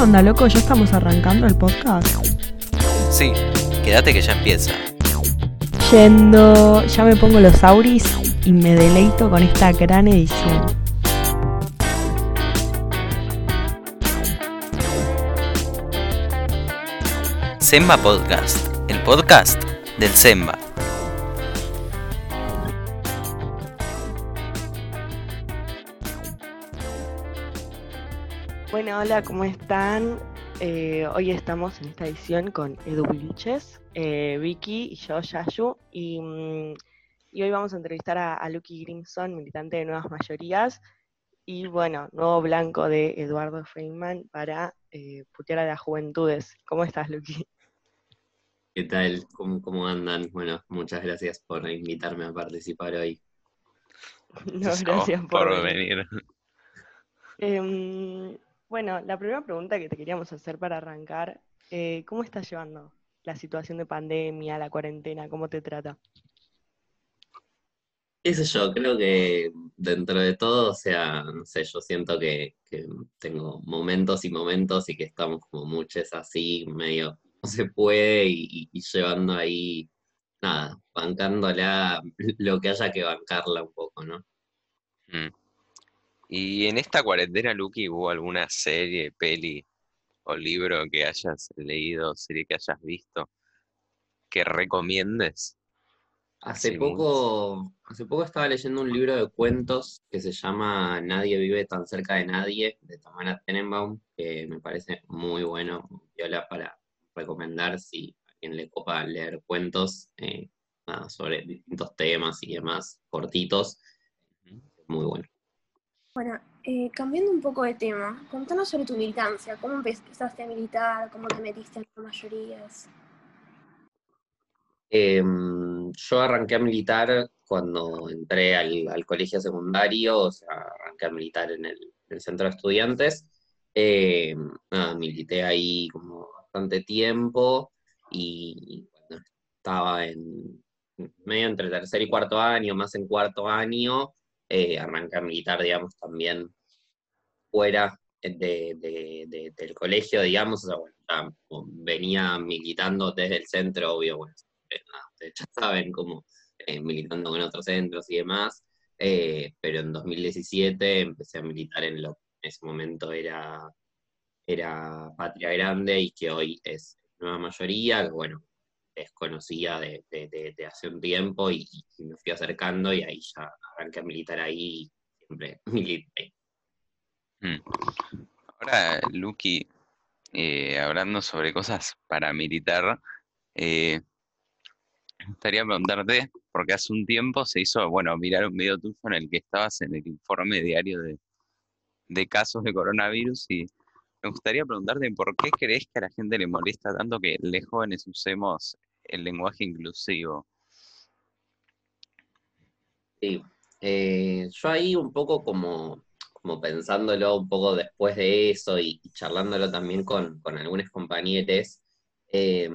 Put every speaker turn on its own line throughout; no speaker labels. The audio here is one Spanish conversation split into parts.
onda, loco? ¿Ya estamos arrancando el podcast?
Sí, quédate que ya empieza.
Yendo, ya me pongo los auris y me deleito con esta gran edición.
Semba Podcast, el podcast del Semba.
Hola, ¿cómo están? Eh, hoy estamos en esta edición con Edu Bliches, eh, Vicky y yo, Yayu, y, mm, y hoy vamos a entrevistar a, a Lucky Grimson, militante de Nuevas Mayorías, y bueno, nuevo blanco de Eduardo Feynman para eh, putear a las juventudes. ¿Cómo estás, Lucky?
¿Qué tal? ¿Cómo, ¿Cómo andan? Bueno, muchas gracias por invitarme a participar hoy.
No,
Gracias
por
venir.
Em, bueno, la primera pregunta que te queríamos hacer para arrancar, eh, ¿cómo estás llevando la situación de pandemia, la cuarentena? ¿Cómo te trata?
qué sé yo, creo que dentro de todo, o sea, no sé, yo siento que, que tengo momentos y momentos y que estamos como muchos así, medio no se puede y, y- y llevando ahí, nada, bancándola lo que haya que bancarla un poco, ¿no?
Mm. ¿Y en esta cuarentena, Lucky, hubo alguna serie, peli o libro que hayas leído, serie que hayas visto, que recomiendes?
Hace poco, hace poco estaba leyendo un libro de cuentos que se llama Nadie vive tan cerca de nadie, de Tamara Tenenbaum, que me parece muy bueno, viola para recomendar si a alguien le copa leer cuentos eh, sobre distintos temas y demás, cortitos, muy bueno.
Bueno, eh, cambiando un poco de tema, contanos sobre tu militancia, cómo empezaste a militar, cómo te metiste en las mayorías.
Em, yo arranqué a militar cuando entré al, colegio secundario, o sea, arranqué a militar en el, en el centro de estudiantes. Em, milité ahí como bastante tiempo y estaba en medio entre tercer y cuarto año, más en cuarto año, eh, arranqué a militar, digamos, también fuera de- de- de- del colegio, digamos, o sea, bueno, venía militando desde el centro, obvio, bueno, eh, ustedes ya saben, como eh, militando en otros centros y demás, eh, pero en 2017 empecé a militar en lo que en ese momento era, era Patria Grande y que hoy es Nueva Mayoría, que bueno, desconocía de, de- hace un tiempo y, me fui acercando y ahí ya arranqué a militar ahí y siempre milité.
Mm. Ahora, Lucky, eh, hablando sobre cosas paramilitar, eh, me gustaría preguntarte, porque hace un tiempo se hizo, bueno, mirar un video tuyo en el que estabas en el informe diario de, de casos de coronavirus y me gustaría preguntarte por qué crees que a la gente le molesta tanto que los jóvenes usemos el lenguaje inclusivo.
Sí, eh, yo ahí un poco como, como pensándolo un poco después de eso y, charlándolo también con, con algunos compañeros, eh,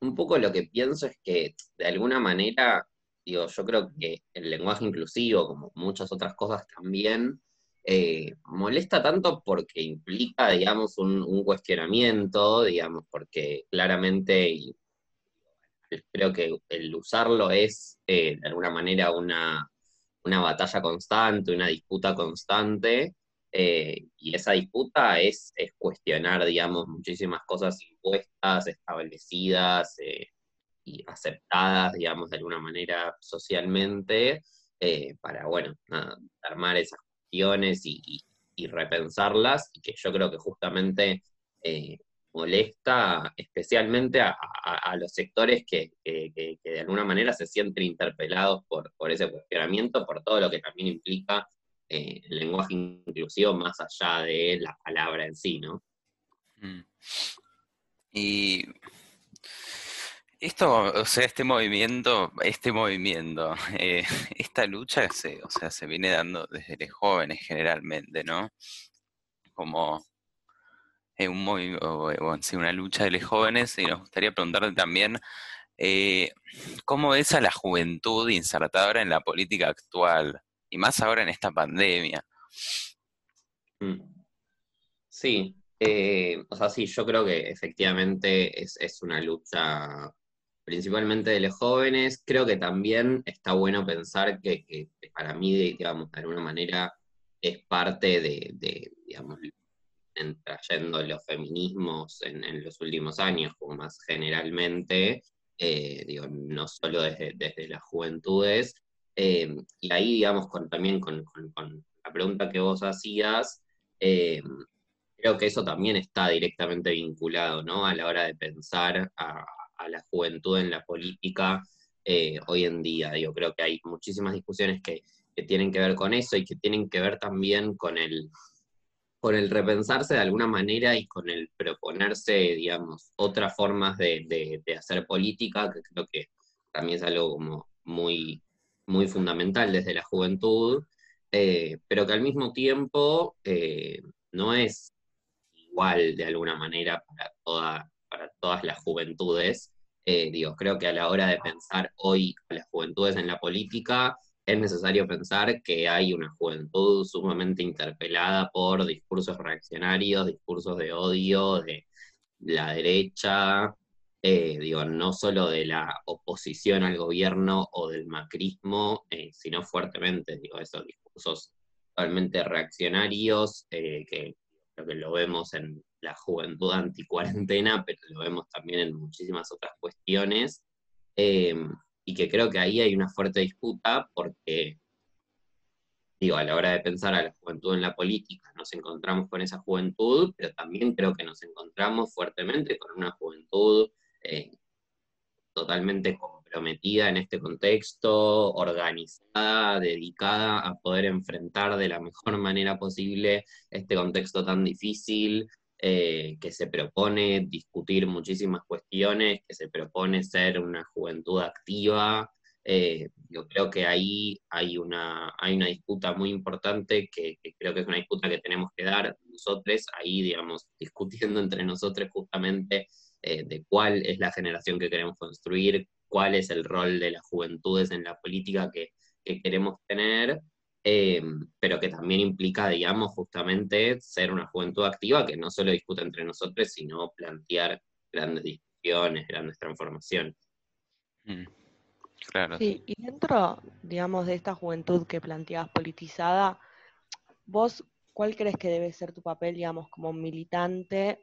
un poco lo que pienso es que de alguna manera, digo, yo creo que el lenguaje inclusivo, como muchas otras cosas también, eh, molesta tanto porque implica, digamos, un, cuestionamiento, digamos, porque claramente creo que el usarlo es eh, de alguna manera una una batalla constante, una disputa constante, eh, y esa disputa es, es cuestionar, digamos, muchísimas cosas impuestas, establecidas eh, y aceptadas, digamos, de alguna manera socialmente, para, bueno, nada, armar esas cuestiones y, y- y repensarlas, y que yo creo que justamente molesta especialmente a, los sectores que- que de alguna manera se sienten interpelados por, por ese cuestionamiento, por todo lo que también implica eh, el lenguaje inclusivo más allá de la palabra en sí, ¿no?
Mm. Y esto, o sea, este movimiento, este movimiento, eh, esta lucha se, o sea, se viene dando desde los jóvenes generalmente, ¿no? Como eh, un en sí, una lucha de los jóvenes, y nos gustaría preguntarte también, eh, ¿cómo ves a la juventud insertada en la política actual? Y más ahora en esta pandemia.
Mm. Sí, Eh, o sea, sí, yo creo que efectivamente es, es una lucha principalmente de los jóvenes. Creo que también está bueno pensar que, que para mí, digamos, de alguna manera es parte de, de digamos, trayendo los feminismos en, los últimos años, como más generalmente, eh, digo, no solo desde, desde las juventudes. Eh, y ahí, digamos, también con, la pregunta que vos hacías, eh, creo que eso también está directamente vinculado, ¿no? A la hora de pensar a, a la juventud en la política hoy en día. Yo creo que hay muchísimas discusiones que, que tienen que ver con eso y que tienen que ver también con el, con el repensarse de alguna manera y con el proponerse, digamos, otras formas de, hacer política, que creo que también es algo como muy, muy fundamental desde la juventud, eh, pero que al mismo tiempo eh, no es igual de alguna manera para todas las juventudes. Eh, digo, creo que a la hora de pensar hoy a las juventudes en la política, es necesario pensar que hay una juventud sumamente interpelada por discursos reaccionarios, discursos de odio de la derecha, eh, digo, no solo de la oposición al gobierno o del macrismo, eh, sino fuertemente, digo, esos discursos totalmente reaccionarios, eh, que creo que lo vemos en la juventud anticuarentena, pero lo vemos también en muchísimas otras cuestiones y que creo que ahí hay una fuerte disputa porque, digo, a la hora de pensar a la juventud en la política, nos encontramos con esa juventud, pero también creo que nos encontramos fuertemente con una juventud eh, totalmente comprometida en este contexto, organizada, dedicada a poder enfrentar de la mejor manera posible este contexto tan difícil, eh, que se propone discutir muchísimas cuestiones, que se propone ser una juventud activa. Eh, yo creo que ahí hay una, hay una disputa muy importante que, creo que es una disputa que tenemos que dar nosotros, ahí, digamos, discutiendo entre nosotros justamente eh, de cuál es la generación que queremos construir, cuál es el rol de las juventudes en la política que, que queremos tener. Eh, pero que también implica, digamos, justamente ser una juventud activa que no solo discute entre nosotros, sino plantear grandes discusiones, grandes transformaciones.
Mm, claro.
Sí, y dentro, digamos, de esta juventud que planteabas politizada, vos, ¿cuál crees que debe ser tu papel, digamos, como militante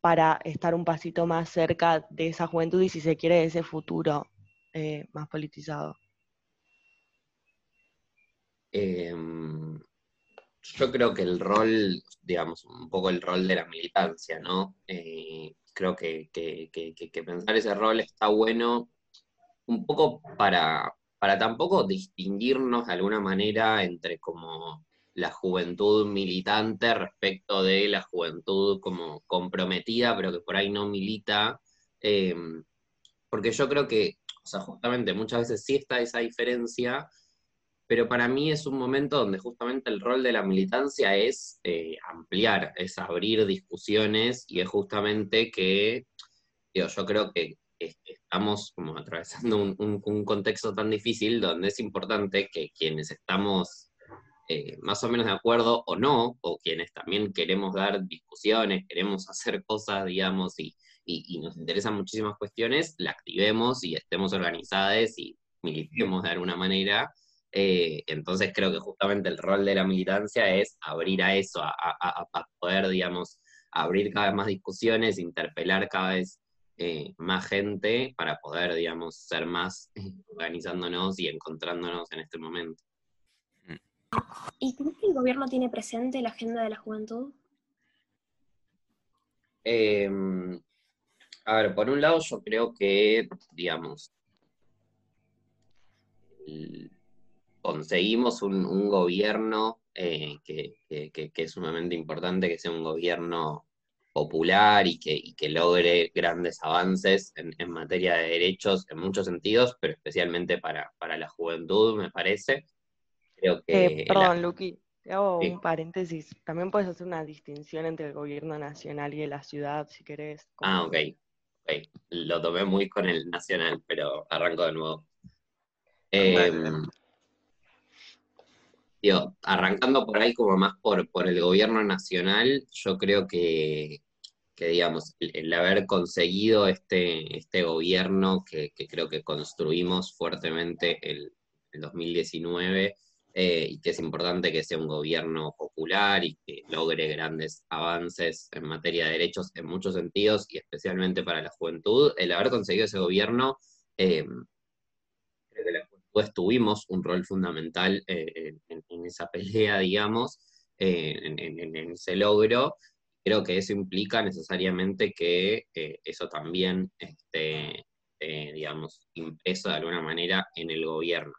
para estar un pasito más cerca de esa juventud y, si se quiere, de ese futuro eh, más politizado?
Em, yo creo que el rol, digamos, un poco el rol de la militancia, ¿no? Eh, creo que, pensar ese rol está bueno un poco para, para tampoco distinguirnos de alguna manera entre como la juventud militante respecto de la juventud como comprometida, pero que por ahí no milita, em, porque yo creo que, o sea, justamente muchas veces sí está esa diferencia, pero para mí es un momento donde justamente el rol de la militancia es eh, ampliar, es abrir discusiones y es justamente que, yo creo que estamos como atravesando un, contexto tan difícil donde es importante que quienes estamos eh, más o menos de acuerdo o no, o quienes también queremos dar discusiones, queremos hacer cosas, digamos, y, y nos interesan muchísimas cuestiones, la activemos y estemos organizadas y militemos de alguna manera eh, entonces creo que justamente el rol de la militancia es abrir a eso, a, poder, digamos, abrir cada vez más discusiones, interpelar cada vez eh, más gente para poder, digamos, ser más organizándonos y encontrándonos en este momento.
¿Y crees que el gobierno tiene presente la agenda de la juventud?
Em, a ver, por un lado yo creo que, digamos, conseguimos un, gobierno eh, que, es sumamente importante, que sea un gobierno popular y que, logre grandes avances en, materia de derechos en muchos sentidos, pero especialmente para, la juventud, me parece.
Creo que eh, perdón, Luqui, te hago un paréntesis. También puedes hacer una distinción entre el gobierno nacional y de la ciudad, si querés.
Ah, ok. Lo tomé muy con el nacional, pero arranco de nuevo. Arrancando por ahí como más por, por el gobierno nacional, yo creo que, digamos, el, haber conseguido este, este gobierno que, creo que construimos fuertemente el, el 2019, eh, y que es importante que sea un gobierno popular y que logre grandes avances en materia de derechos en muchos sentidos y especialmente para la juventud. El haber conseguido ese gobierno, eh, que tuvimos un rol fundamental eh, en, esa pelea, digamos, en, ese logro. Creo que eso implica necesariamente que eso también esté, digamos, impreso de alguna manera en el gobierno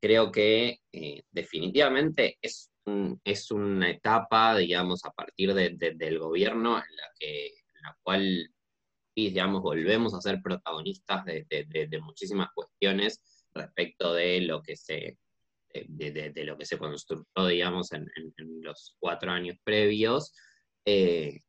creo que eh, definitivamente es, es una etapa, digamos, a partir del gobierno en la, que, la cual, digamos, volvemos a ser protagonistas de, muchísimas cuestiones respecto de lo que se, de, lo que se construyó, digamos, en, los cuatro años previos. Eh,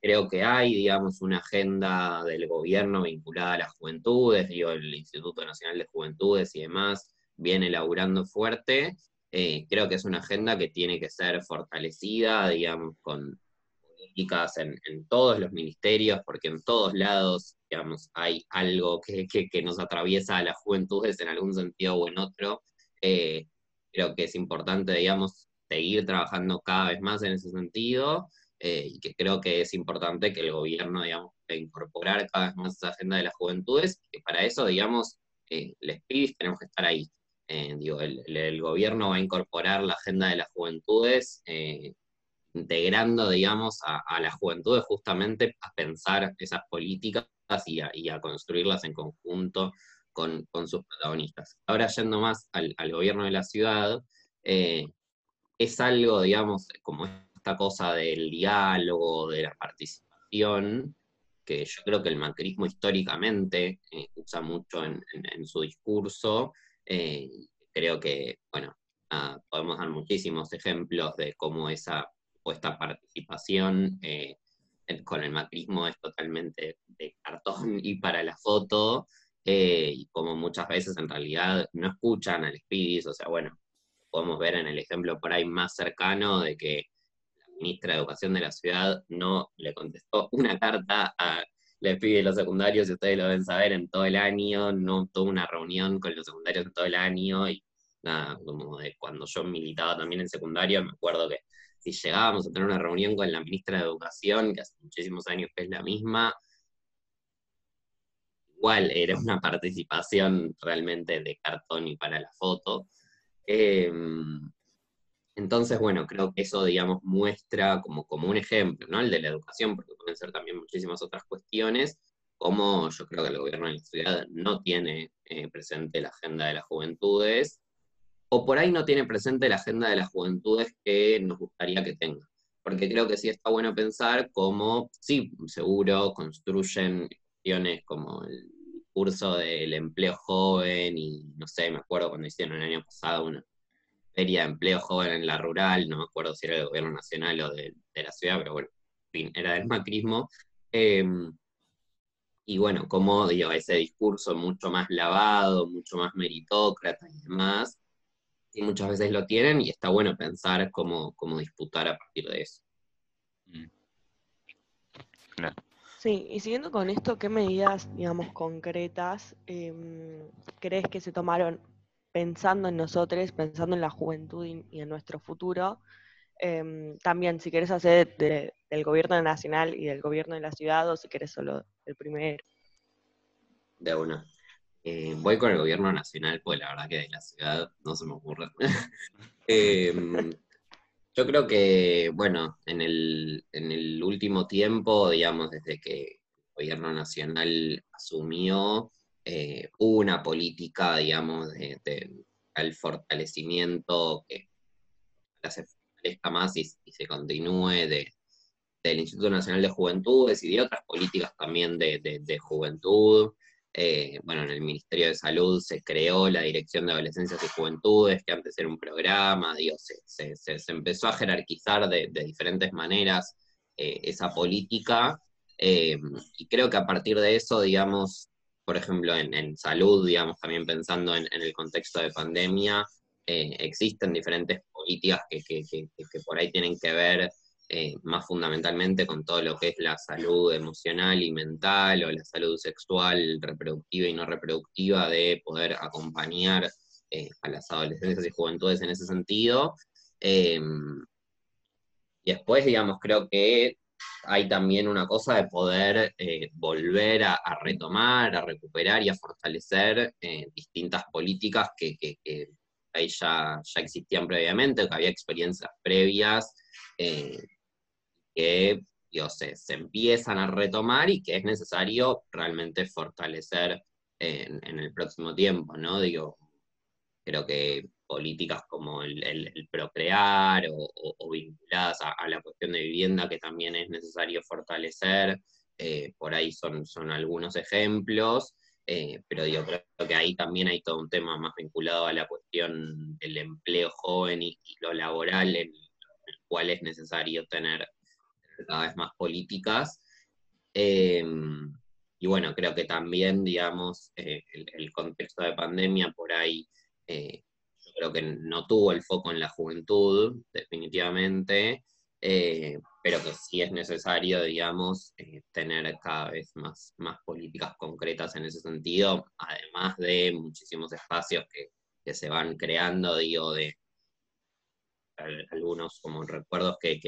creo que hay, digamos, una agenda del gobierno vinculada a las juventudes, digo, el Instituto Nacional de Juventudes y demás, viene laburando fuerte. Eh, creo que es una agenda que tiene que ser fortalecida, digamos, con políticas en, todos los ministerios, porque en todos lados, digamos, hay algo que, nos atraviesa a las juventudes en algún sentido o en otro. Eh, creo que es importante, digamos, seguir trabajando cada vez más en ese sentido. Eh, y que creo que es importante que el gobierno, digamos, incorporar cada vez más esa agenda de las juventudes, que para eso, digamos, les pido tenemos que estar ahí. Eh, digo, el, gobierno va a incorporar la agenda de las juventudes, eh, integrando, digamos, a, las juventudes justamente a pensar esas políticas y a, construirlas en conjunto con, sus protagonistas. Ahora, yendo más al, gobierno de la ciudad, eh, es algo, digamos, como esta cosa del diálogo, de la participación, que yo creo que el macrismo históricamente usa mucho en su discurso, eh, creo que, bueno, podemos dar muchísimos ejemplos de cómo esa esta participación eh, con el macrismo es totalmente de cartón y para la foto, eh, y como muchas veces en realidad no escuchan al Spidis, o sea, bueno, podemos ver en el ejemplo por ahí más cercano de que la ministra de Educación de la ciudad no le contestó una carta a les pide los secundarios, y ustedes lo deben saber, en todo el año, no tuvo una reunión con los secundarios en todo el año, y nada, como de cuando yo militaba también en secundario, me acuerdo que si llegábamos a tener una reunión con la ministra de Educación, que hace muchísimos años que es la misma, igual era una participación realmente de cartón y para la foto. Em, entonces, bueno, creo que eso, digamos, muestra como, como un ejemplo, ¿no? El de la educación, porque pueden ser también muchísimas otras cuestiones, como yo creo que el gobierno de la ciudad no tiene eh, presente la agenda de las juventudes, o por ahí no tiene presente la agenda de las juventudes que nos gustaría que tenga. Porque creo que sí está bueno pensar cómo, sí, seguro, construyen cuestiones como el curso del empleo joven y no sé, me acuerdo cuando hicieron el año pasado una feria de empleo joven en la rural, no me acuerdo si era del gobierno nacional o de, la ciudad, pero bueno, en fin, era del macrismo. Em, y bueno, como digo, ese discurso mucho más lavado, mucho más meritócrata y demás, y muchas veces lo tienen, y está bueno pensar cómo, cómo disputar a partir de eso. Mm.
Sí, y siguiendo con esto, ¿qué medidas, digamos, concretas em, crees que se tomaron pensando en nosotros, pensando en la juventud y, en nuestro futuro. Em, también, si querés hacer del gobierno nacional y del gobierno de la ciudad, o si querés solo el primero.
De una. Eh, voy con el gobierno nacional, pues la verdad que de la ciudad no se me ocurre. Em, yo creo que, bueno, en el, en el último tiempo, digamos, desde que el gobierno nacional asumió, eh, una política, digamos, de, al fortalecimiento que se fortalezca más y, se continúe de, del Instituto Nacional de Juventudes y de otras políticas también de, juventud. Eh, bueno, en el Ministerio de Salud se creó la Dirección de Adolescencias y Juventudes, que antes era un programa, digo, se, empezó a jerarquizar de, diferentes maneras eh, esa política, y creo que a partir de eso, digamos, por ejemplo, en, salud, digamos, también pensando en, el contexto de pandemia, eh, existen diferentes políticas políticas que, por ahí tienen que ver eh, más fundamentalmente con todo lo que es la salud emocional y mental o la salud sexual, reproductiva y no reproductiva, de poder acompañar eh, a las adolescencias y juventudes en ese sentido. Em, y después, digamos, creo que hay también una cosa de poder eh, volver a, retomar, a recuperar y a fortalecer distintas políticas que, ahí ya, ya existían previamente, que había experiencias previas eh, que se, empiezan a retomar y que es necesario realmente fortalecer en, el próximo tiempo, ¿no? Digo, creo que políticas como el, procrear o, vinculadas a, la cuestión de vivienda que también es necesario fortalecer, eh, por ahí son, son algunos ejemplos, eh, pero yo creo que ahí también hay todo un tema más vinculado a la cuestión del empleo joven y, lo laboral, en, el cual es necesario tener cada vez más políticas. Em, y bueno, creo que también, digamos, eh, el, contexto de pandemia por ahí, eh, yo creo que no tuvo el foco en la juventud, definitivamente, eh, pero que sí es necesario, digamos, eh, tener cada vez más, más políticas concretas en ese sentido, además de muchísimos espacios que, se van creando, digo, de algunos como recuerdos que,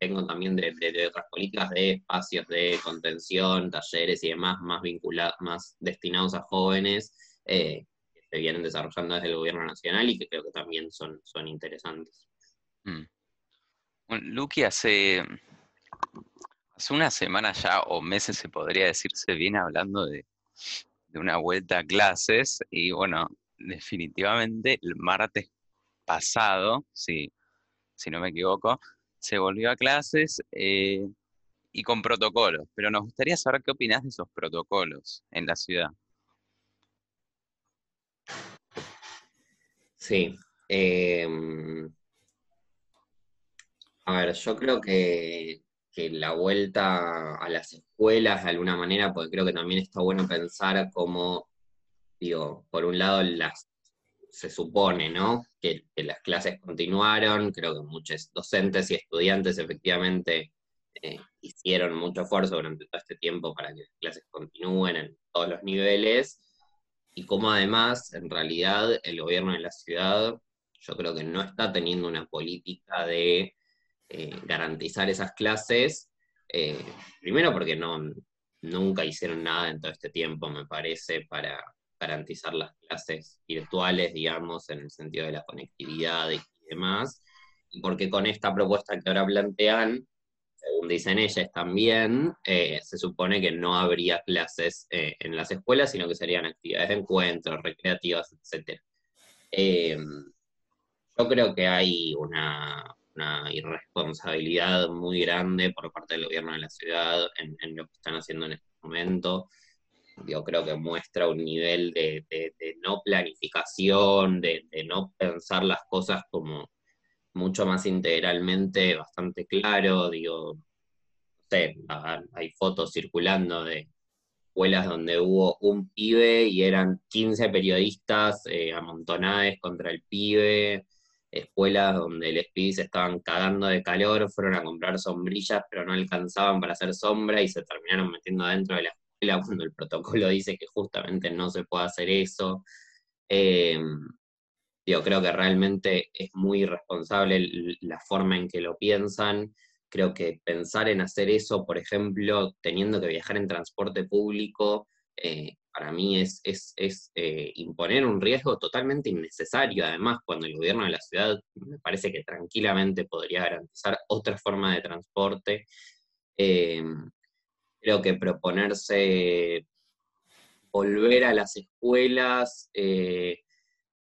tengo también de, otras políticas, de espacios de contención, talleres y demás, más vinculados, más destinados a jóvenes, eh, que se vienen desarrollando desde el gobierno nacional y que creo que también son, son interesantes.
Mm. Lucky hace, hace una semana ya, o meses se podría decir, se viene hablando de, una vuelta a clases y bueno, definitivamente el martes pasado, si, si no me equivoco, se volvió a clases eh, y con protocolos, pero nos gustaría saber qué opinas de esos protocolos en la ciudad.
Sí, eh, a ver, yo creo que, la vuelta a las escuelas de alguna manera, porque creo que también está bueno pensar cómo, digo, por un lado las se supone, ¿no? Que, las clases continuaron, creo que muchos docentes y estudiantes efectivamente eh, hicieron mucho esfuerzo durante todo este tiempo para que las clases continúen en todos los niveles, y cómo además, en realidad, el gobierno de la ciudad, yo creo que no está teniendo una política de eh, garantizar esas clases, eh, primero porque no, nunca hicieron nada en todo este tiempo, me parece, para garantizar las clases virtuales, digamos, en el sentido de la conectividad y demás, y porque con esta propuesta que ahora plantean, según dicen ellas también, eh, se supone que no habría clases en las escuelas, sino que serían actividades de encuentro, recreativas, etc. yo creo que hay una irresponsabilidad muy grande por parte del gobierno de la ciudad en, lo que están haciendo en este momento. Yo creo que muestra un nivel de, no planificación, de, no pensar las cosas como mucho más integralmente bastante claro. Digo, no sé, hay fotos circulando de escuelas donde hubo un pibe y eran 15 periodistas eh, amontonados contra el pibe escuelas donde les pibes estaban cagando de calor, fueron a comprar sombrillas, pero no alcanzaban para hacer sombra y se terminaron metiendo adentro de la cuando el protocolo dice que justamente no se puede hacer eso. Eh, yo creo que realmente es muy irresponsable la forma en que lo piensan. Creo que pensar en hacer eso, por ejemplo, teniendo que viajar en transporte público, eh, para mí es, es, eh, imponer un riesgo totalmente innecesario. Además, cuando el gobierno de la ciudad me parece que tranquilamente podría garantizar otra forma de transporte, eh, creo que proponerse volver a las escuelas, eh,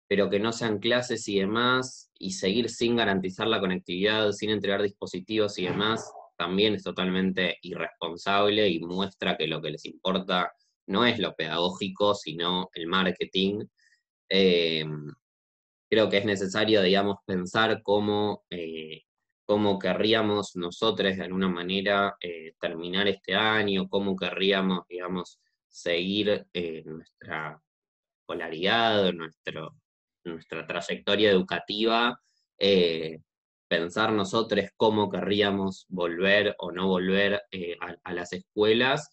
pero que no sean clases y demás, y seguir sin garantizar la conectividad, sin entregar dispositivos y demás, también es totalmente irresponsable y muestra que lo que les importa no es lo pedagógico, sino el marketing. Eh, creo que es necesario, digamos, pensar cómo, eh, cómo querríamos nosotros de alguna manera eh, terminar este año, cómo querríamos, digamos, seguir nuestra polaridad, nuestro, nuestra trayectoria educativa eh, pensar nosotros cómo querríamos volver o no volver a, las escuelas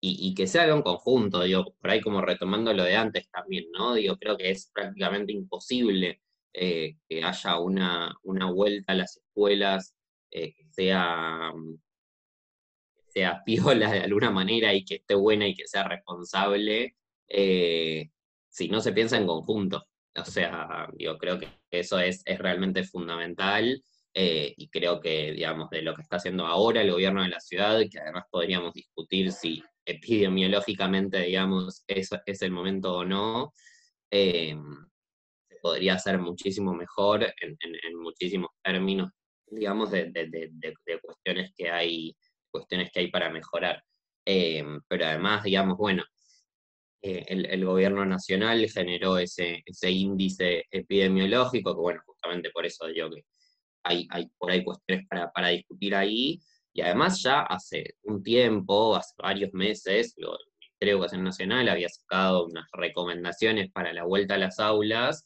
y, que se haga en conjunto, digo, por ahí como retomando lo de antes también, ¿no? Digo, creo que es prácticamente imposible que haya una, una vuelta a las escuelas que sea sea piola de alguna manera y que esté buena y que sea responsable, eh, si no se piensa en conjunto. O sea, yo creo que eso es, es realmente fundamental eh, y creo que, digamos, de lo que está haciendo ahora el gobierno de la ciudad, que además podríamos discutir si epidemiológicamente, digamos, eso es el momento o no, eh, podría hacer muchísimo mejor en, muchísimos términos, digamos, de, de cuestiones que hay cuestiones que hay para mejorar. Eh, pero además, digamos, bueno, eh, el, gobierno nacional generó ese, ese índice epidemiológico, que bueno, justamente por eso digo que hay, hay por ahí cuestiones para, para discutir ahí, y además ya hace un tiempo, hace varios meses, el Ministerio de Educación Nacional había sacado unas recomendaciones para la vuelta a las aulas,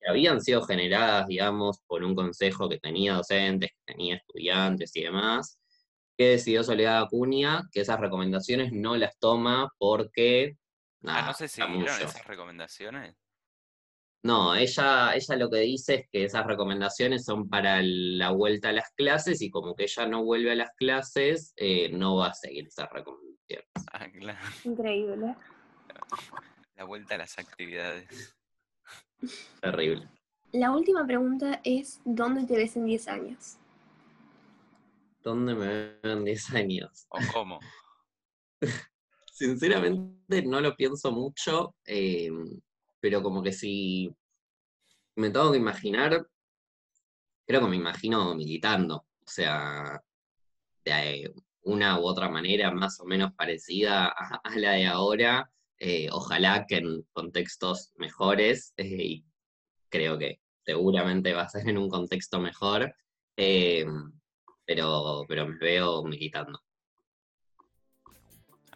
que habían sido generadas, digamos, por un consejo que tenía docentes, que tenía estudiantes y demás, que decidió Soledad Acuña que esas recomendaciones no las toma porque...
ah, no sé si vieron esas recomendaciones.
No, ella, ella lo que dice es que esas recomendaciones son para la vuelta a las clases y como que ella no vuelve a las clases, eh, no va a seguir esas recomendaciones.
Ah, claro.
Increíble.
La vuelta a las actividades.
Terrible.
La última pregunta es, ¿dónde te ves en 10 años?
¿Dónde me veo en 10 años?
¿O cómo?
Sinceramente no lo pienso mucho, eh, pero como que si me tengo que imaginar, creo que me imagino militando, o sea, de una u otra manera más o menos parecida a, la de ahora, eh, ojalá que en contextos mejores, eh, y creo que seguramente va a ser en un contexto mejor, pero, pero me veo militando.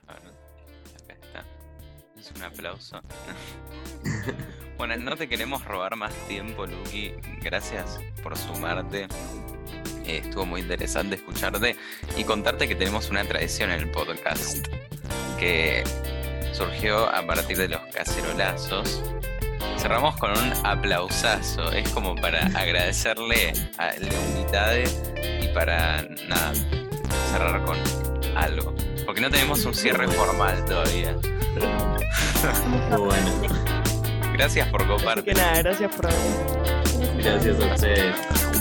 acá está. Es un aplauso. bueno, no te queremos robar más tiempo, Luki. Gracias por sumarte. Eh, estuvo muy interesante escucharte y contarte que tenemos una tradición en el podcast que surgió a partir de los cacerolazos. Cerramos con un aplausazo. Es como para agradecerle a Leonitade para nada, cerrar con algo. Porque no tenemos un cierre formal todavía.
bueno.
Gracias por compartir.
nada, gracias por
Gracias a ustedes.